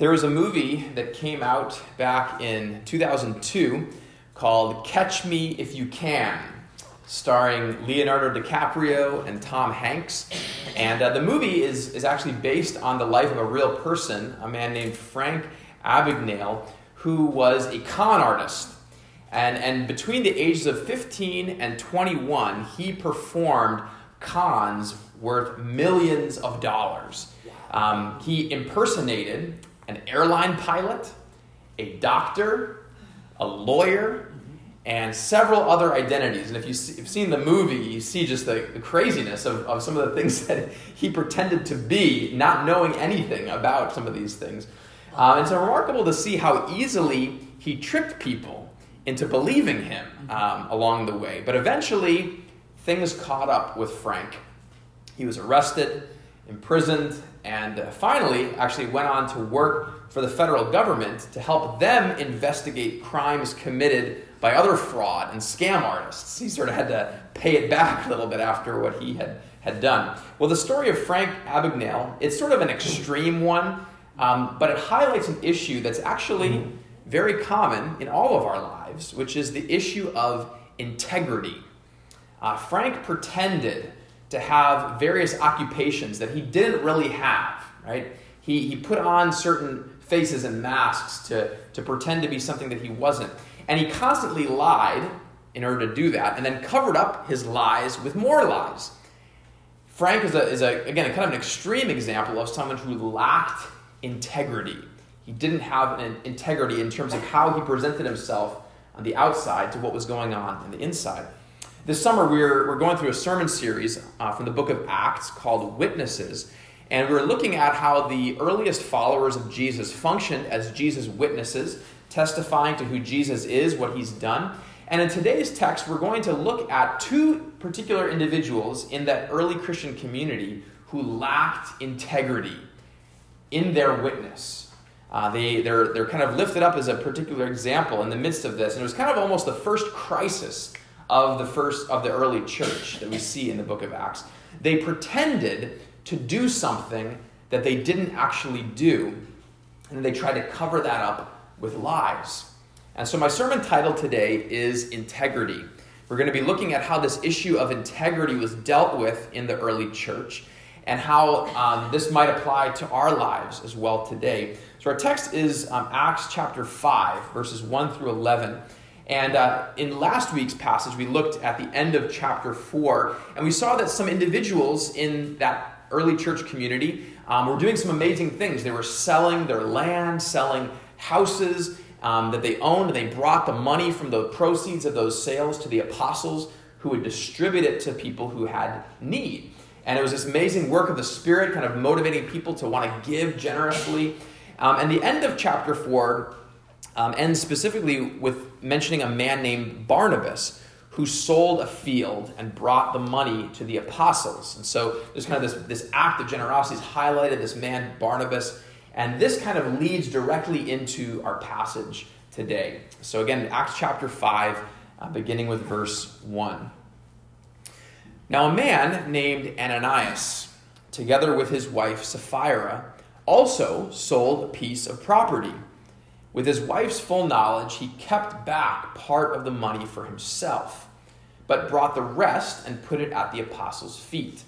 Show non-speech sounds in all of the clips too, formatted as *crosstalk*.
There was a movie that came out back in 2002 called Catch Me If You Can, starring Leonardo DiCaprio and Tom Hanks. And uh, the movie is, is actually based on the life of a real person, a man named Frank Abagnale, who was a con artist. And, and between the ages of 15 and 21, he performed cons worth millions of dollars. Um, he impersonated an airline pilot, a doctor, a lawyer, and several other identities. And if you have seen the movie, you see just the, the craziness of, of some of the things *laughs* that he pretended to be, not knowing anything about some of these things. Um, it's remarkable to see how easily he tricked people into believing him um, along the way. But eventually, things caught up with Frank. He was arrested, imprisoned, and finally actually went on to work for the federal government to help them investigate crimes committed by other fraud and scam artists. He sort of had to pay it back a little bit after what he had, had done. Well, the story of Frank Abagnale, it's sort of an extreme one, um, but it highlights an issue that's actually very common in all of our lives, which is the issue of integrity. Uh, Frank pretended to have various occupations that he didn't really have, right? He, he put on certain faces and masks to, to pretend to be something that he wasn't. And he constantly lied in order to do that and then covered up his lies with more lies. Frank is, a, is a, again, a kind of an extreme example of someone who lacked integrity. He didn't have an integrity in terms of how he presented himself on the outside to what was going on on the inside. This summer, we're, we're going through a sermon series uh, from the book of Acts called Witnesses. And we're looking at how the earliest followers of Jesus functioned as Jesus' witnesses, testifying to who Jesus is, what he's done. And in today's text, we're going to look at two particular individuals in that early Christian community who lacked integrity in their witness. Uh, they, they're, they're kind of lifted up as a particular example in the midst of this. And it was kind of almost the first crisis of the first of the early church that we see in the book of Acts. They pretended to do something that they didn't actually do, and they tried to cover that up with lies. And so my sermon title today is Integrity. We're going to be looking at how this issue of integrity was dealt with in the early church and how um, this might apply to our lives as well today. So our text is um, Acts chapter 5, verses 1 through 11. And uh, in last week's passage, we looked at the end of chapter 4, and we saw that some individuals in that early church community um, were doing some amazing things. They were selling their land, selling houses um, that they owned, and they brought the money from the proceeds of those sales to the apostles who would distribute it to people who had need. And it was this amazing work of the Spirit, kind of motivating people to want to give generously. Um, and the end of chapter 4 um, ends specifically with mentioning a man named Barnabas who sold a field and brought the money to the apostles. And so there's kind of this, this act of generosity is highlighted, this man Barnabas. And this kind of leads directly into our passage today. So again, Acts chapter 5, uh, beginning with verse 1. Now a man named Ananias, together with his wife Sapphira, also sold a piece of property. With his wife's full knowledge, he kept back part of the money for himself, but brought the rest and put it at the apostles' feet.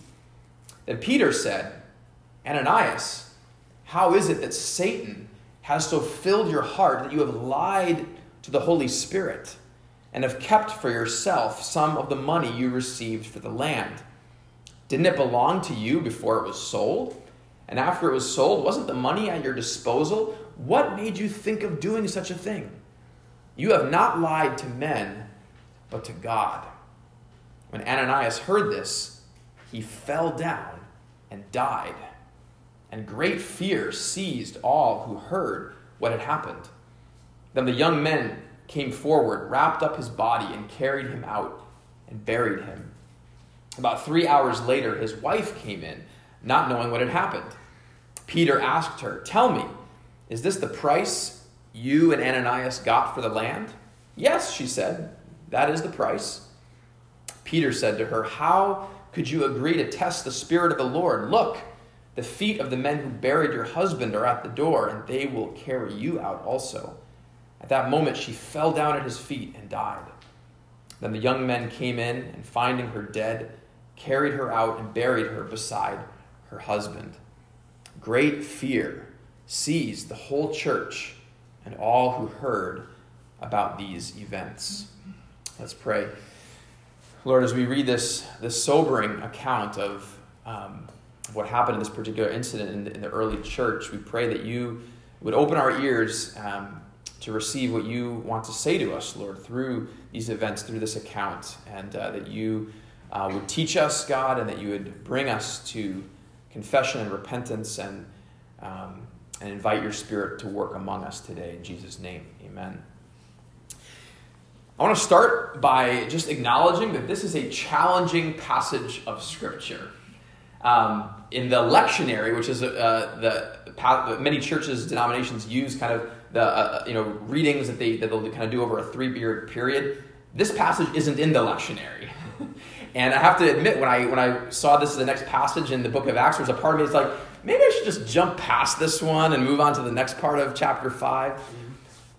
Then Peter said, Ananias, how is it that Satan has so filled your heart that you have lied to the Holy Spirit and have kept for yourself some of the money you received for the land? Didn't it belong to you before it was sold? And after it was sold, wasn't the money at your disposal? What made you think of doing such a thing? You have not lied to men, but to God. When Ananias heard this, he fell down and died. And great fear seized all who heard what had happened. Then the young men came forward, wrapped up his body, and carried him out and buried him. About three hours later, his wife came in, not knowing what had happened. Peter asked her, Tell me, is this the price you and Ananias got for the land? Yes, she said, that is the price. Peter said to her, How could you agree to test the Spirit of the Lord? Look, The feet of the men who buried your husband are at the door, and they will carry you out also. At that moment, she fell down at his feet and died. Then the young men came in, and finding her dead, carried her out and buried her beside her husband. Great fear seized the whole church and all who heard about these events. Let's pray. Lord, as we read this, this sobering account of um, what happened in this particular incident in the, in the, early church, we pray that you would open our ears um, to receive what you want to say to us, Lord, through these events, through this account, and uh, that you uh, would teach us, God, and that you would bring us to confession and repentance and, um, and invite your Spirit to work among us today. In Jesus' name, amen. I want to start by just acknowledging that this is a challenging passage of Scripture. Um, in the lectionary, which is uh, the many churches, denominations use kind of the uh, you know readings that they that they'll kind of do over a three year period. This passage isn't in the lectionary. *laughs* and I have to admit, when I when I saw this as the next passage in the book of Acts, there's a part of me that's like, maybe I should just jump past this one and move on to the next part of chapter 5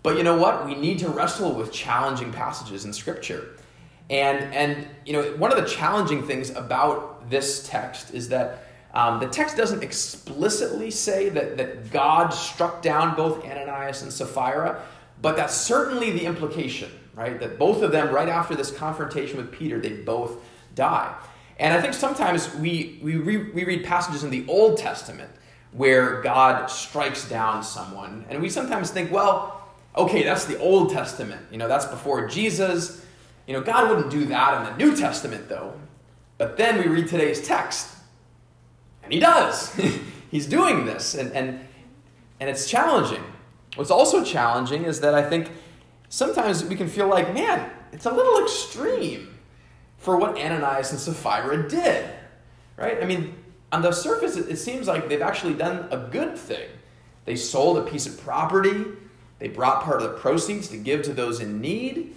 But you know what? We need to wrestle with challenging passages in Scripture. And and you know, one of the challenging things about this text is that um, the text doesn't explicitly say that, that God struck down both Ananias and Sapphira, but that's certainly the implication, right? That both of them, right after this confrontation with Peter, they both die. And I think sometimes we, we, re, we read passages in the Old Testament where God strikes down someone, and we sometimes think, well, okay, that's the Old Testament. You know, that's before Jesus. You know, God wouldn't do that in the New Testament, though. But then we read today's text, and he does. *laughs* He's doing this, and, and, and it's challenging. What's also challenging is that I think sometimes we can feel like, man, it's a little extreme for what Ananias and Sapphira did. Right? I mean, on the surface, it, seems like they've actually done a good thing. They sold a piece of property, they brought part of the proceeds to give to those in need.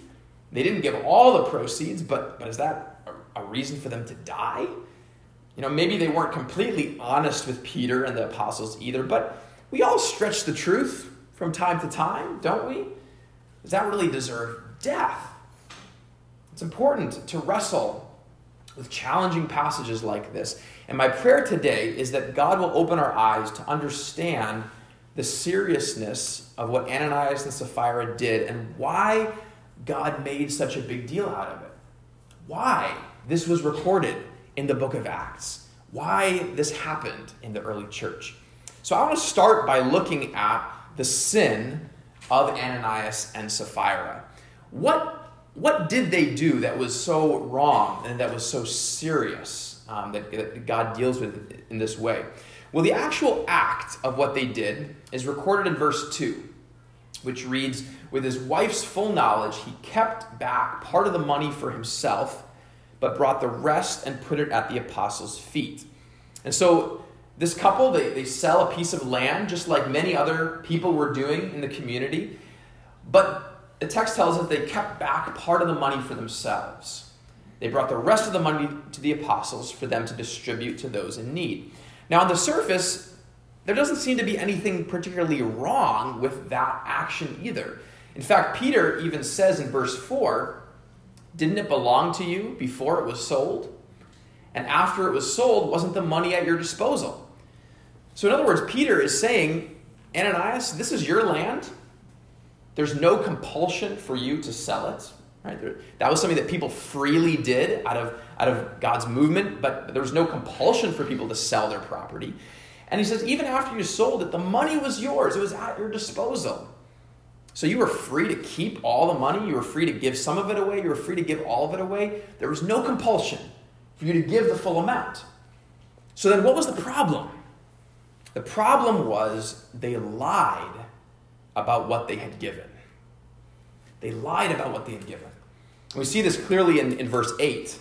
They didn't give all the proceeds, but, but is that a, a reason for them to die? You know, maybe they weren't completely honest with Peter and the apostles either, but we all stretch the truth from time to time, don't we? Does that really deserve death? It's important to wrestle with challenging passages like this. And my prayer today is that God will open our eyes to understand the seriousness of what Ananias and Sapphira did and why God made such a big deal out of it. Why this was recorded in the book of Acts, why this happened in the early church. So I want to start by looking at the sin of Ananias and Sapphira. What, what did they do that was so wrong and that was so serious um, that, that God deals with in this way? Well, the actual act of what they did is recorded in verse 2, which reads With his wife's full knowledge, he kept back part of the money for himself but brought the rest and put it at the apostles' feet. And so this couple, they, they sell a piece of land, just like many other people were doing in the community. But the text tells us they kept back part of the money for themselves. They brought the rest of the money to the apostles for them to distribute to those in need. Now, on the surface, there doesn't seem to be anything particularly wrong with that action either. In fact, Peter even says in verse 4 didn't it belong to you before it was sold? And after it was sold, wasn't the money at your disposal? So, in other words, Peter is saying, Ananias, this is your land. There's no compulsion for you to sell it. Right? That was something that people freely did out of, out of God's movement, but there was no compulsion for people to sell their property. And he says, even after you sold it, the money was yours, it was at your disposal. So you were free to keep all the money. You were free to give some of it away. You were free to give all of it away. There was no compulsion for you to give the full amount. So then, what was the problem? The problem was they lied about what they had given. They lied about what they had given. We see this clearly in, in verse 8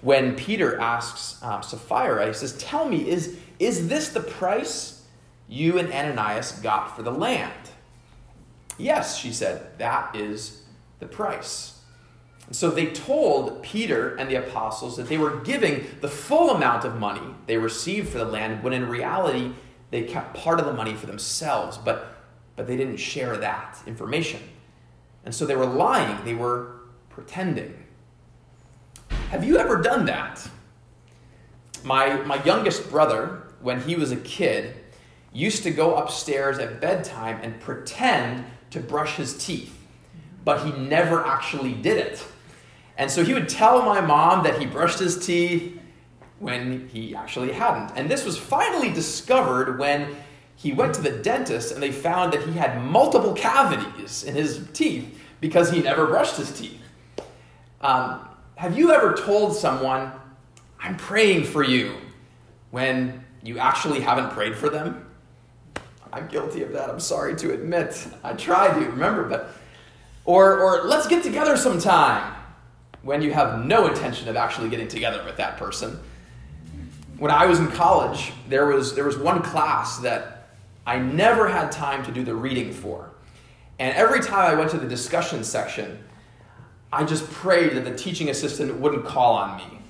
when Peter asks uh, Sapphira, he says, Tell me, is, is this the price you and Ananias got for the land? Yes, she said, that is the price. And so they told Peter and the apostles that they were giving the full amount of money they received for the land, when in reality, they kept part of the money for themselves, but, but they didn't share that information. And so they were lying, they were pretending. Have you ever done that? My, my youngest brother, when he was a kid, used to go upstairs at bedtime and pretend to brush his teeth, but he never actually did it. And so he would tell my mom that he brushed his teeth when he actually hadn't. And this was finally discovered when he went to the dentist and they found that he had multiple cavities in his teeth because he never brushed his teeth. Um, have you ever told someone, I'm praying for you, when you actually haven't prayed for them? I'm guilty of that. I'm sorry to admit. I try to, remember, but. Or, or let's get together sometime when you have no intention of actually getting together with that person. When I was in college, there was, there was one class that I never had time to do the reading for. And every time I went to the discussion section, I just prayed that the teaching assistant wouldn't call on me.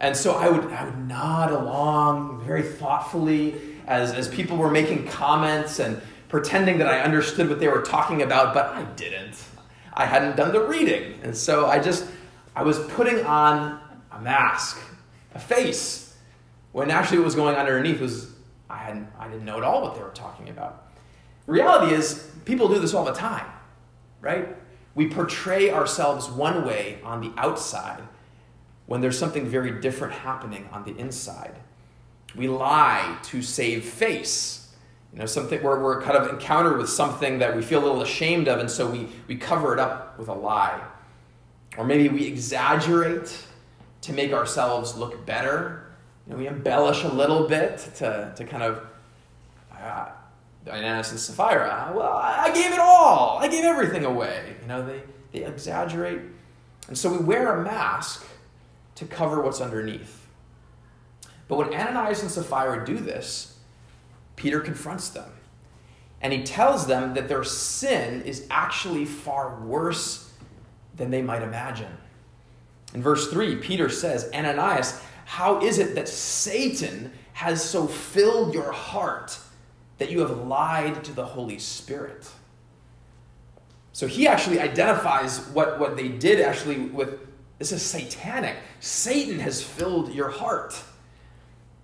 And so I would, I would nod along very thoughtfully as, as people were making comments and pretending that I understood what they were talking about, but I didn't. I hadn't done the reading. And so I just, I was putting on a mask, a face, when actually what was going underneath was I, hadn't, I didn't know at all what they were talking about. Reality is, people do this all the time, right? We portray ourselves one way on the outside when there's something very different happening on the inside. We lie to save face. You know, something where we're kind of encountered with something that we feel a little ashamed of, and so we, we cover it up with a lie. Or maybe we exaggerate to make ourselves look better. You know, we embellish a little bit to, to kind of, uh, Ananias and Sapphira, well, I gave it all. I gave everything away. You know, they, they exaggerate. And so we wear a mask to cover what's underneath. But when Ananias and Sapphira do this, Peter confronts them. And he tells them that their sin is actually far worse than they might imagine. In verse 3, Peter says, Ananias, how is it that Satan has so filled your heart that you have lied to the Holy Spirit? So he actually identifies what, what they did actually with this is satanic. Satan has filled your heart.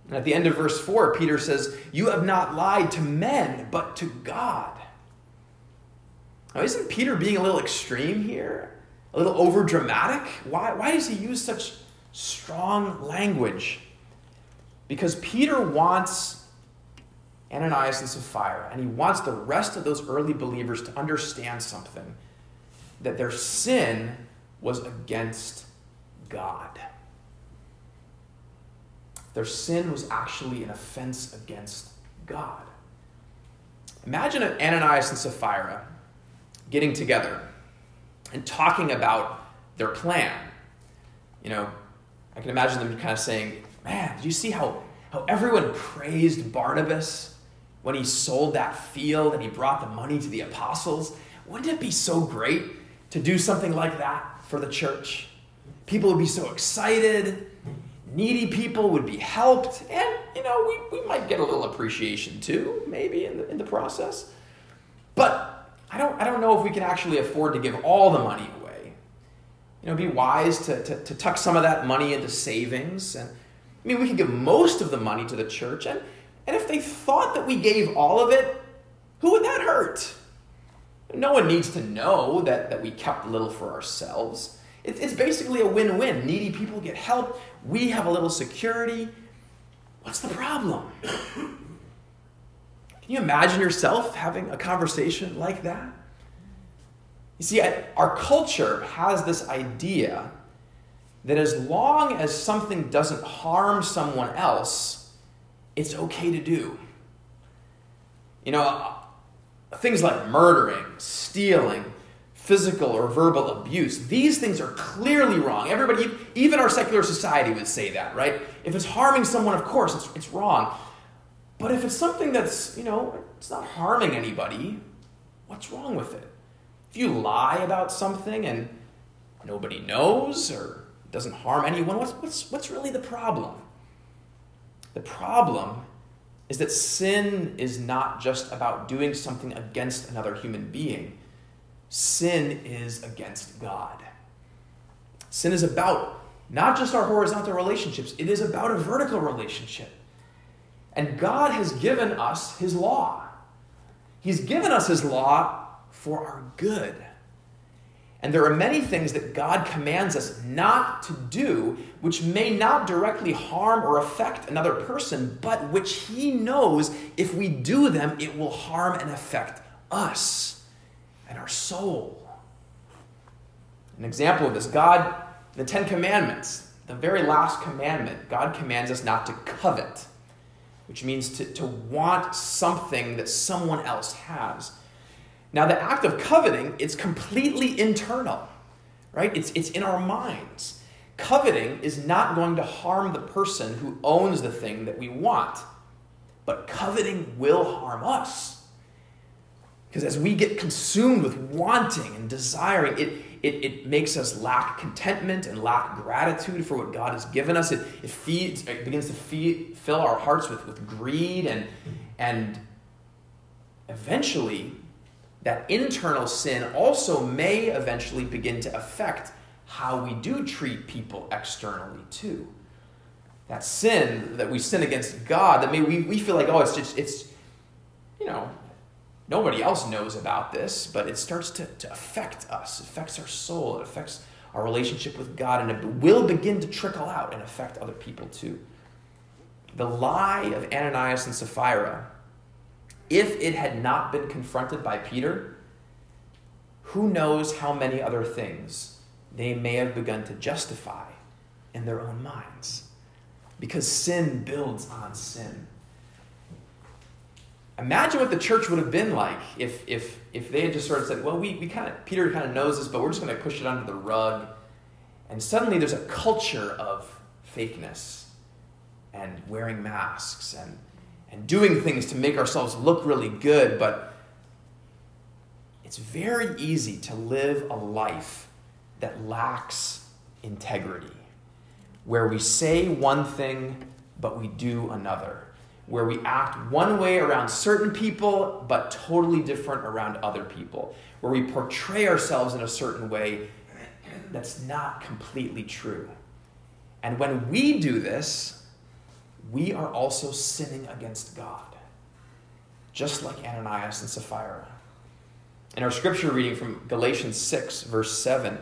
And at the end of verse 4, Peter says, You have not lied to men, but to God. Now, isn't Peter being a little extreme here? a little over dramatic? Why, why does he use such strong language? Because Peter wants Ananias and Sapphira, and he wants the rest of those early believers to understand something that their sin was against God. Their sin was actually an offense against God. Imagine Ananias and Sapphira getting together and talking about their plan. You know, I can imagine them kind of saying, Man, did you see how, how everyone praised Barnabas when he sold that field and he brought the money to the apostles? Wouldn't it be so great to do something like that for the church? People would be so excited. Needy people would be helped, and you know we, we might get a little appreciation too, maybe in the, in the process. But I don't, I don't know if we can actually afford to give all the money. You know, be wise to, to, to tuck some of that money into savings. And I mean, we could give most of the money to the church. And, and if they thought that we gave all of it, who would that hurt? No one needs to know that, that we kept a little for ourselves. It, it's basically a win win. Needy people get help, we have a little security. What's the problem? Can you imagine yourself having a conversation like that? You see, our culture has this idea that as long as something doesn't harm someone else, it's okay to do. You know, things like murdering, stealing, physical or verbal abuse, these things are clearly wrong. Everybody, even our secular society would say that, right? If it's harming someone, of course, it's, it's wrong. But if it's something that's, you know, it's not harming anybody, what's wrong with it? If you lie about something and nobody knows or doesn't harm anyone? What's, what's, what's really the problem? The problem is that sin is not just about doing something against another human being, sin is against God. Sin is about not just our horizontal relationships, it is about a vertical relationship. And God has given us His law. He's given us His law for our good. And there are many things that God commands us not to do, which may not directly harm or affect another person, but which He knows if we do them, it will harm and affect us and our soul. An example of this God, the Ten Commandments, the very last commandment, God commands us not to covet, which means to, to want something that someone else has. Now, the act of coveting, it's completely internal, right? It's, it's in our minds. Coveting is not going to harm the person who owns the thing that we want, but coveting will harm us. Because as we get consumed with wanting and desiring, it, it, it makes us lack contentment and lack gratitude for what God has given us. It, it feeds, it begins to feed, fill our hearts with, with greed and, and eventually that internal sin also may eventually begin to affect how we do treat people externally too. That sin that we sin against God, that maybe we, we feel like, oh, it's just, it's, you know, nobody else knows about this, but it starts to, to affect us. It affects our soul. It affects our relationship with God, and it will begin to trickle out and affect other people too. The lie of Ananias and Sapphira if it had not been confronted by Peter, who knows how many other things they may have begun to justify in their own minds. Because sin builds on sin. Imagine what the church would have been like if, if, if they had just sort of said, well, we, we kind of, Peter kind of knows this, but we're just going to push it under the rug. And suddenly there's a culture of fakeness and wearing masks and and doing things to make ourselves look really good, but it's very easy to live a life that lacks integrity, where we say one thing, but we do another, where we act one way around certain people, but totally different around other people, where we portray ourselves in a certain way that's not completely true. And when we do this, we are also sinning against God, just like Ananias and Sapphira. In our scripture reading from Galatians 6, verse 7,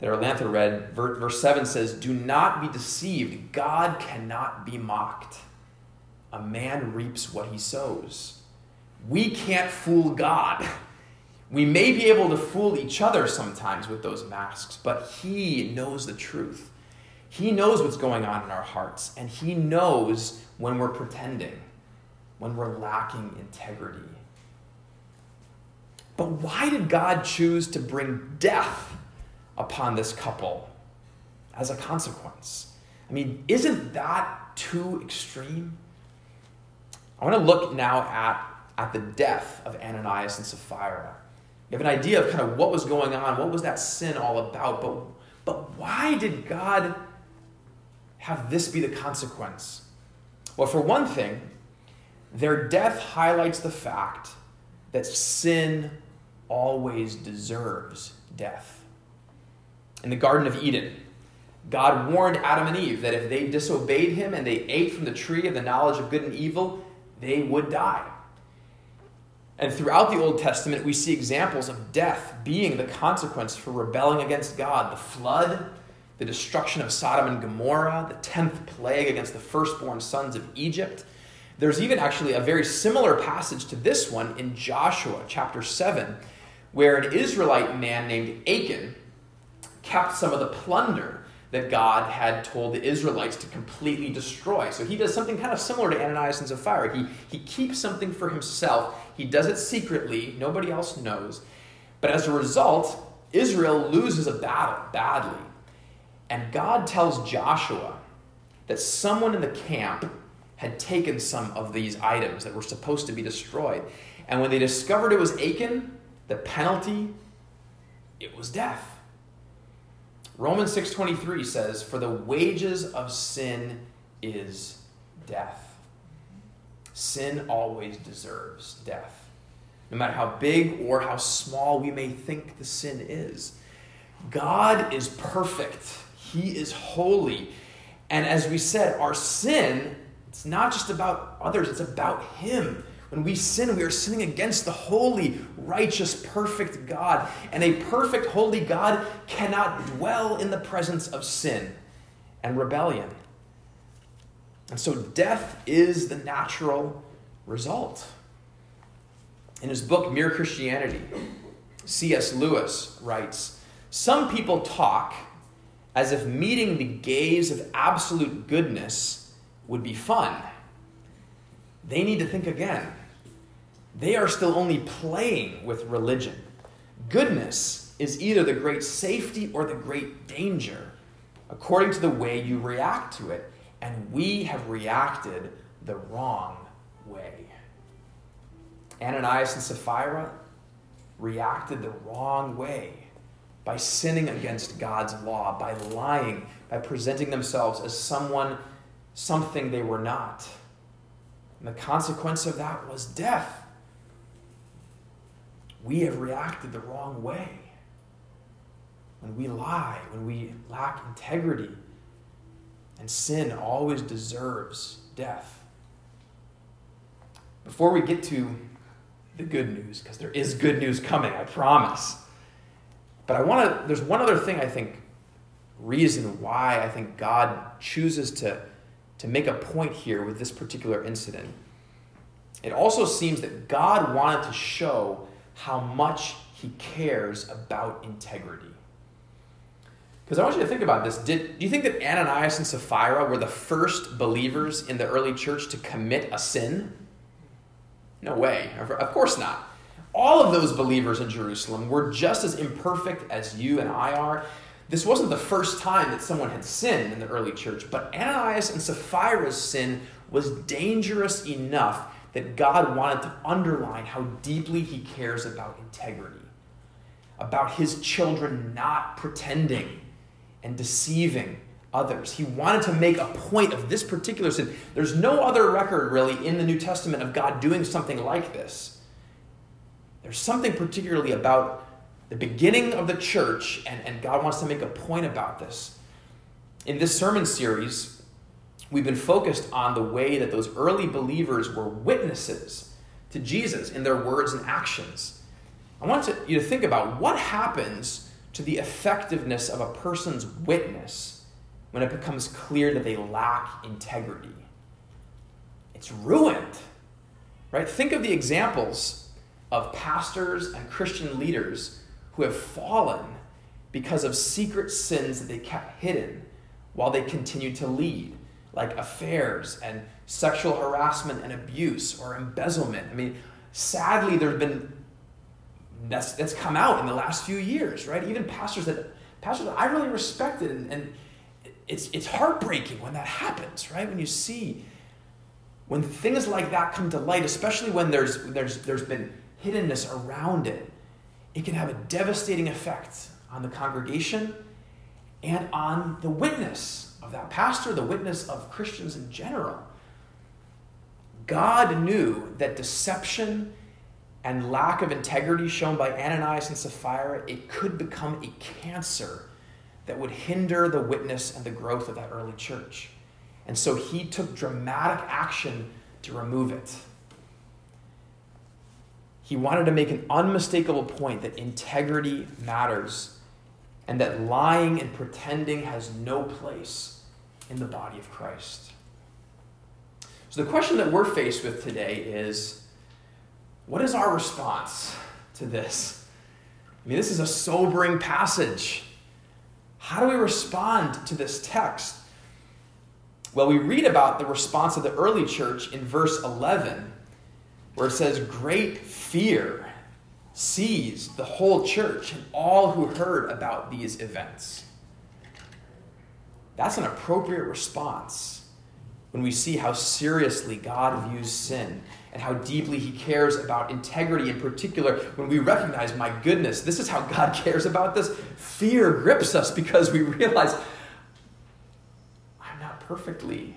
that Arlantha read, verse 7 says, Do not be deceived. God cannot be mocked. A man reaps what he sows. We can't fool God. We may be able to fool each other sometimes with those masks, but He knows the truth. He knows what's going on in our hearts, and He knows when we're pretending, when we're lacking integrity. But why did God choose to bring death upon this couple as a consequence? I mean, isn't that too extreme? I want to look now at, at the death of Ananias and Sapphira. You have an idea of kind of what was going on, what was that sin all about, but, but why did God have this be the consequence? Well, for one thing, their death highlights the fact that sin always deserves death. In the Garden of Eden, God warned Adam and Eve that if they disobeyed him and they ate from the tree of the knowledge of good and evil, they would die. And throughout the Old Testament, we see examples of death being the consequence for rebelling against God. The flood, the destruction of Sodom and Gomorrah, the 10th plague against the firstborn sons of Egypt. There's even actually a very similar passage to this one in Joshua chapter 7, where an Israelite man named Achan kept some of the plunder that God had told the Israelites to completely destroy. So he does something kind of similar to Ananias and Sapphira. He, he keeps something for himself, he does it secretly, nobody else knows. But as a result, Israel loses a battle badly. And God tells Joshua that someone in the camp had taken some of these items that were supposed to be destroyed. And when they discovered it was Achan, the penalty, it was death. Romans 6:23 says, "For the wages of sin is death." Sin always deserves death. No matter how big or how small we may think the sin is. God is perfect. He is holy. And as we said, our sin, it's not just about others, it's about him. When we sin, we are sinning against the holy, righteous, perfect God. And a perfect, holy God cannot dwell in the presence of sin and rebellion. And so death is the natural result. In his book, Mere Christianity, C.S. Lewis writes Some people talk as if meeting the gaze of absolute goodness would be fun. They need to think again they are still only playing with religion. Goodness is either the great safety or the great danger, according to the way you react to it. And we have reacted the wrong way. Ananias and Sapphira reacted the wrong way by sinning against God's law, by lying, by presenting themselves as someone, something they were not. And the consequence of that was death we have reacted the wrong way. When we lie, when we lack integrity, and sin always deserves death. Before we get to the good news, because there is good news coming, I promise. But I want to, there's one other thing I think, reason why I think God chooses to, to make a point here with this particular incident. It also seems that God wanted to show how much he cares about integrity. Because I want you to think about this. Did, do you think that Ananias and Sapphira were the first believers in the early church to commit a sin? No way. Of course not. All of those believers in Jerusalem were just as imperfect as you and I are. This wasn't the first time that someone had sinned in the early church, but Ananias and Sapphira's sin was dangerous enough that God wanted to underline how deeply He cares about integrity, about His children not pretending and deceiving others. He wanted to make a point of this particular sin. There's no other record, really, in the New Testament of God doing something like this. There's something particularly about the beginning of the church, and, and God wants to make a point about this. In this sermon series, we've been focused on the way that those early believers were witnesses to Jesus in their words and actions. I want to, you to think about what happens to the effectiveness of a person's witness when it becomes clear that they lack integrity. It's ruined. Right? Think of the examples of pastors and Christian leaders who have fallen because of secret sins that they kept hidden while they continued to lead like affairs and sexual harassment and abuse or embezzlement. I mean, sadly, there's been that's that's come out in the last few years, right? Even pastors that pastors that I really respected, and, and it's it's heartbreaking when that happens, right? When you see when things like that come to light, especially when there's there's there's been hiddenness around it, it can have a devastating effect on the congregation and on the witness of that pastor, the witness of Christians in general. God knew that deception and lack of integrity shown by Ananias and Sapphira, it could become a cancer that would hinder the witness and the growth of that early church. And so he took dramatic action to remove it. He wanted to make an unmistakable point that integrity matters and that lying and pretending has no place in the body of Christ. So, the question that we're faced with today is what is our response to this? I mean, this is a sobering passage. How do we respond to this text? Well, we read about the response of the early church in verse 11, where it says, Great fear seized the whole church and all who heard about these events. That's an appropriate response when we see how seriously God views sin and how deeply He cares about integrity in particular, when we recognize, my goodness, this is how God *laughs* cares about this, fear grips us because we realize I'm not perfectly,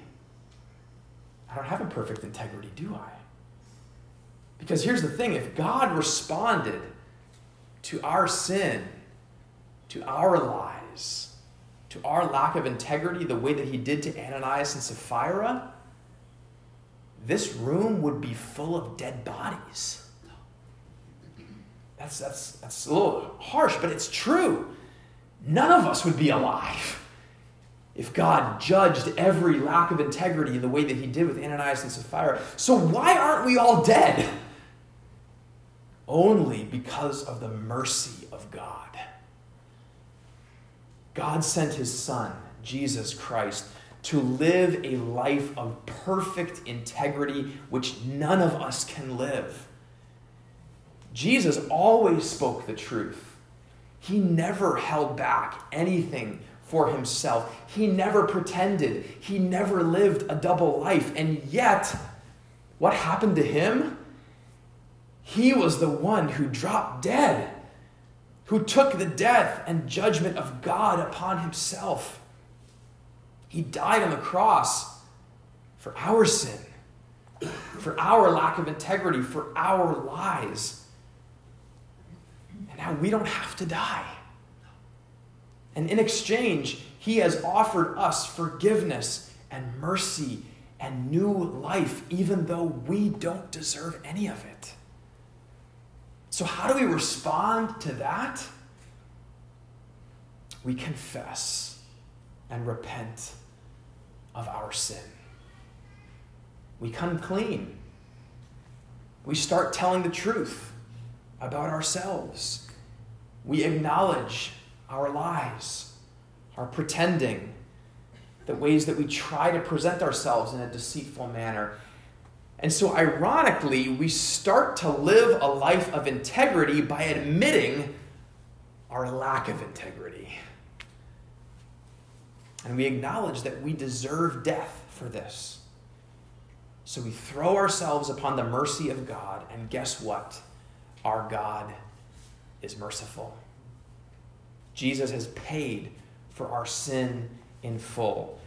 I don't have a perfect integrity, do I? Because here's the thing if God responded to our sin, to our lies, to our lack of integrity the way that he did to Ananias and Sapphira, this room would be full of dead bodies. That's, that's, that's a little harsh, but it's true. None of us would be alive if God judged every lack of integrity the way that he did with Ananias and Sapphira. So, why aren't we all dead? Only because of the mercy of God. God sent his Son, Jesus Christ, to live a life of perfect integrity which none of us can live. Jesus always spoke the truth. He never held back anything for himself. He never pretended. He never lived a double life. And yet, what happened to him? He was the one who dropped dead who took the death and judgment of God upon himself. He died on the cross for our sin, for our lack of integrity, for our lies. And now we don't have to die. And in exchange, he has offered us forgiveness and mercy and new life, even though we don't deserve any of it. So, how do we respond to that? We confess and repent of our sin. We come clean. We start telling the truth about ourselves. We acknowledge our lies, our pretending, the ways that we try to present ourselves in a deceitful manner and so, ironically, we start to live a life of integrity by admitting our lack of integrity. And we acknowledge that we deserve death for this. So we throw ourselves upon the mercy of God, and guess what? Our God is merciful. Jesus has paid for our sin in full.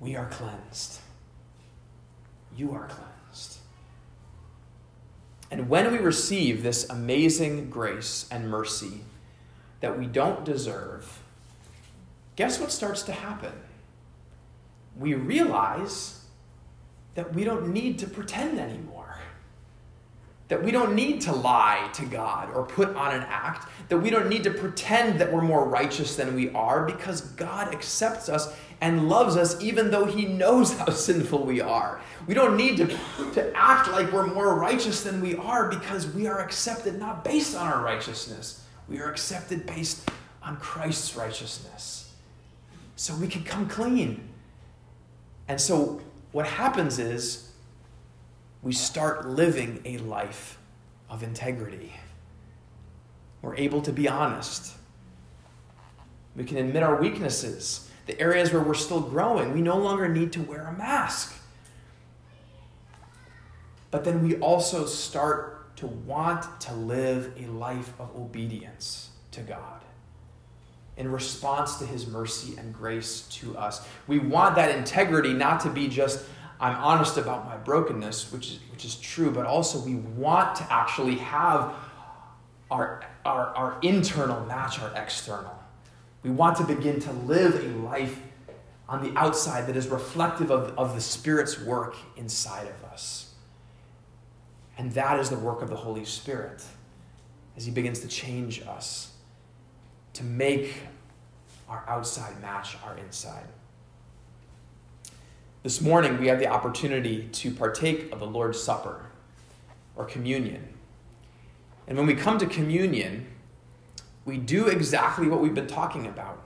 We are cleansed. You are cleansed. And when we receive this amazing grace and mercy that we don't deserve, guess what starts to happen? We realize that we don't need to pretend anymore. That we don't need to lie to God or put on an act. That we don't need to pretend that we're more righteous than we are because God accepts us and loves us even though He knows how *laughs* sinful we are. We don't need to, to act like we're more righteous than we are because we are accepted not based on our righteousness. We are accepted based on Christ's righteousness. So we can come clean. And so what happens is we start living a life of integrity. We're able to be honest. We can admit our weaknesses, the areas where we're still growing. We no longer need to wear a mask. But then we also start to want to live a life of obedience to God in response to his mercy and grace to us. We want that integrity not to be just I'm honest about my brokenness, which is, which is true, but also we want to actually have our, our, our internal match our external. We want to begin to live a life on the outside that is reflective of, of the Spirit's work inside of us. And that is the work of the Holy Spirit as He begins to change us to make our outside match our inside. This morning, we have the opportunity to partake of the Lord's Supper or communion. And when we come to communion, we do exactly what we've been talking about.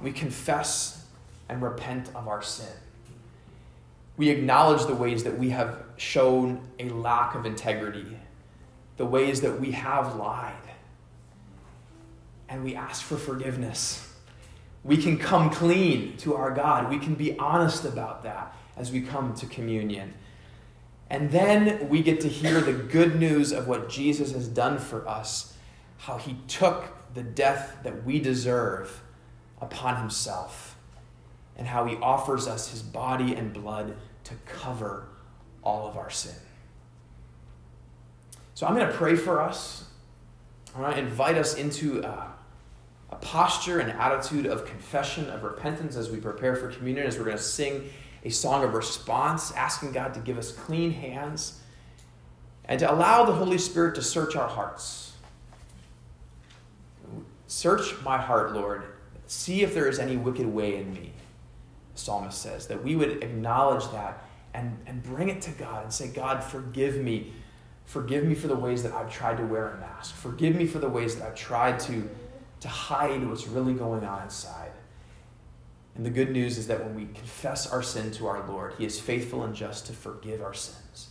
We confess and repent of our sin. We acknowledge the ways that we have shown a lack of integrity, the ways that we have lied. And we ask for forgiveness we can come clean to our God. We can be honest about that. as we come to communion. And then we get to hear the good news of what Jesus has done for us, how he took the death that we deserve upon himself, and how he offers us his body and blood to cover all of our sin. So I'm going to pray for us. I want to invite us into a, a posture and attitude of confession, of repentance as we prepare for communion, as we're going to sing a song of response, asking God to give us clean hands and to allow the Holy Spirit to search our hearts. Search my heart, Lord. See if there is any wicked way in me, the psalmist says, that we would acknowledge that and, and bring it to God and say, God, forgive me. Forgive me for the ways that I've tried to wear a mask. Forgive me for the ways that I've tried to, to hide what's really going on inside. And the good news is that when we confess our sin to our Lord, He is faithful and just to forgive our sins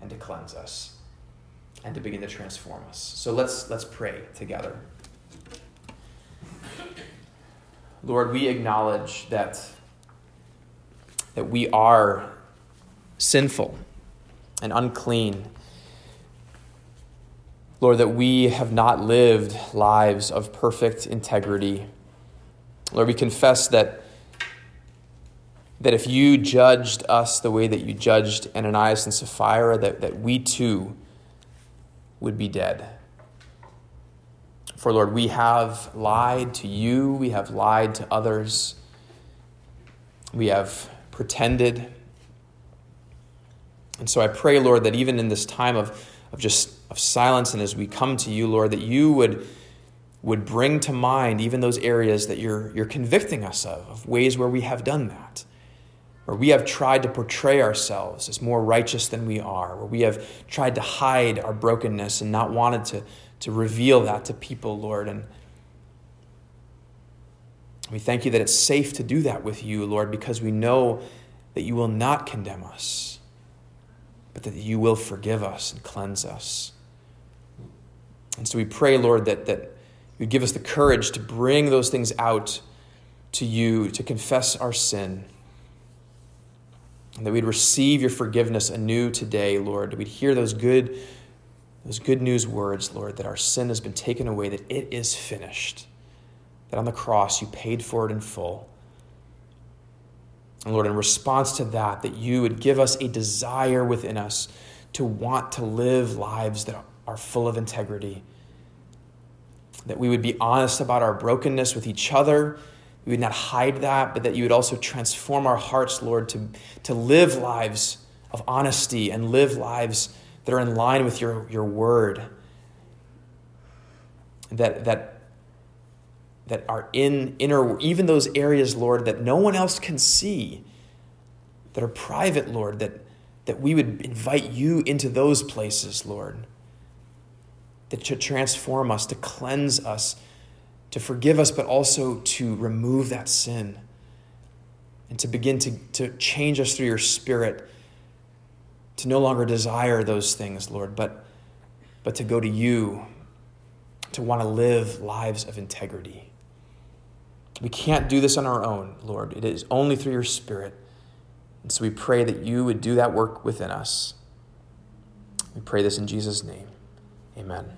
and to cleanse us and to begin to transform us. So let's, let's pray together. Lord, we acknowledge that, that we are sinful and unclean. Lord, that we have not lived lives of perfect integrity. Lord, we confess that that if you judged us the way that you judged Ananias and Sapphira, that, that we too would be dead. For Lord, we have lied to you, we have lied to others, we have pretended. And so I pray, Lord, that even in this time of, of just of silence and as we come to you, Lord, that you would, would bring to mind even those areas that you're, you're convicting us of, of ways where we have done that. Where we have tried to portray ourselves as more righteous than we are, where we have tried to hide our brokenness and not wanted to, to reveal that to people, Lord. And we thank you that it's safe to do that with you, Lord, because we know that you will not condemn us, but that you will forgive us and cleanse us. And so we pray, Lord, that, that you give us the courage to bring those things out to you, to confess our sin and that we'd receive your forgiveness anew today, Lord. That we'd hear those good, those good news words, Lord, that our sin has been taken away, that it is finished, that on the cross you paid for it in full. And Lord, in response to that, that you would give us a desire within us to want to live lives that are full of integrity. That we would be honest about our brokenness with each other we would not hide that, but that you would also transform our hearts, Lord, to, to live lives of honesty and live lives that are in line with your, your word. That, that, that are in inner, even those areas, Lord, that no one else can see, that are private, Lord, that, that we would invite you into those places, Lord, that to transform us, to cleanse us to forgive us, but also to remove that sin and to begin to, to change us through your spirit to no longer desire those things, Lord, but, but to go to you, to want to live lives of integrity. We can't do this on our own, Lord. It is only through your spirit. And so we pray that you would do that work within us. We pray this in Jesus' name. Amen.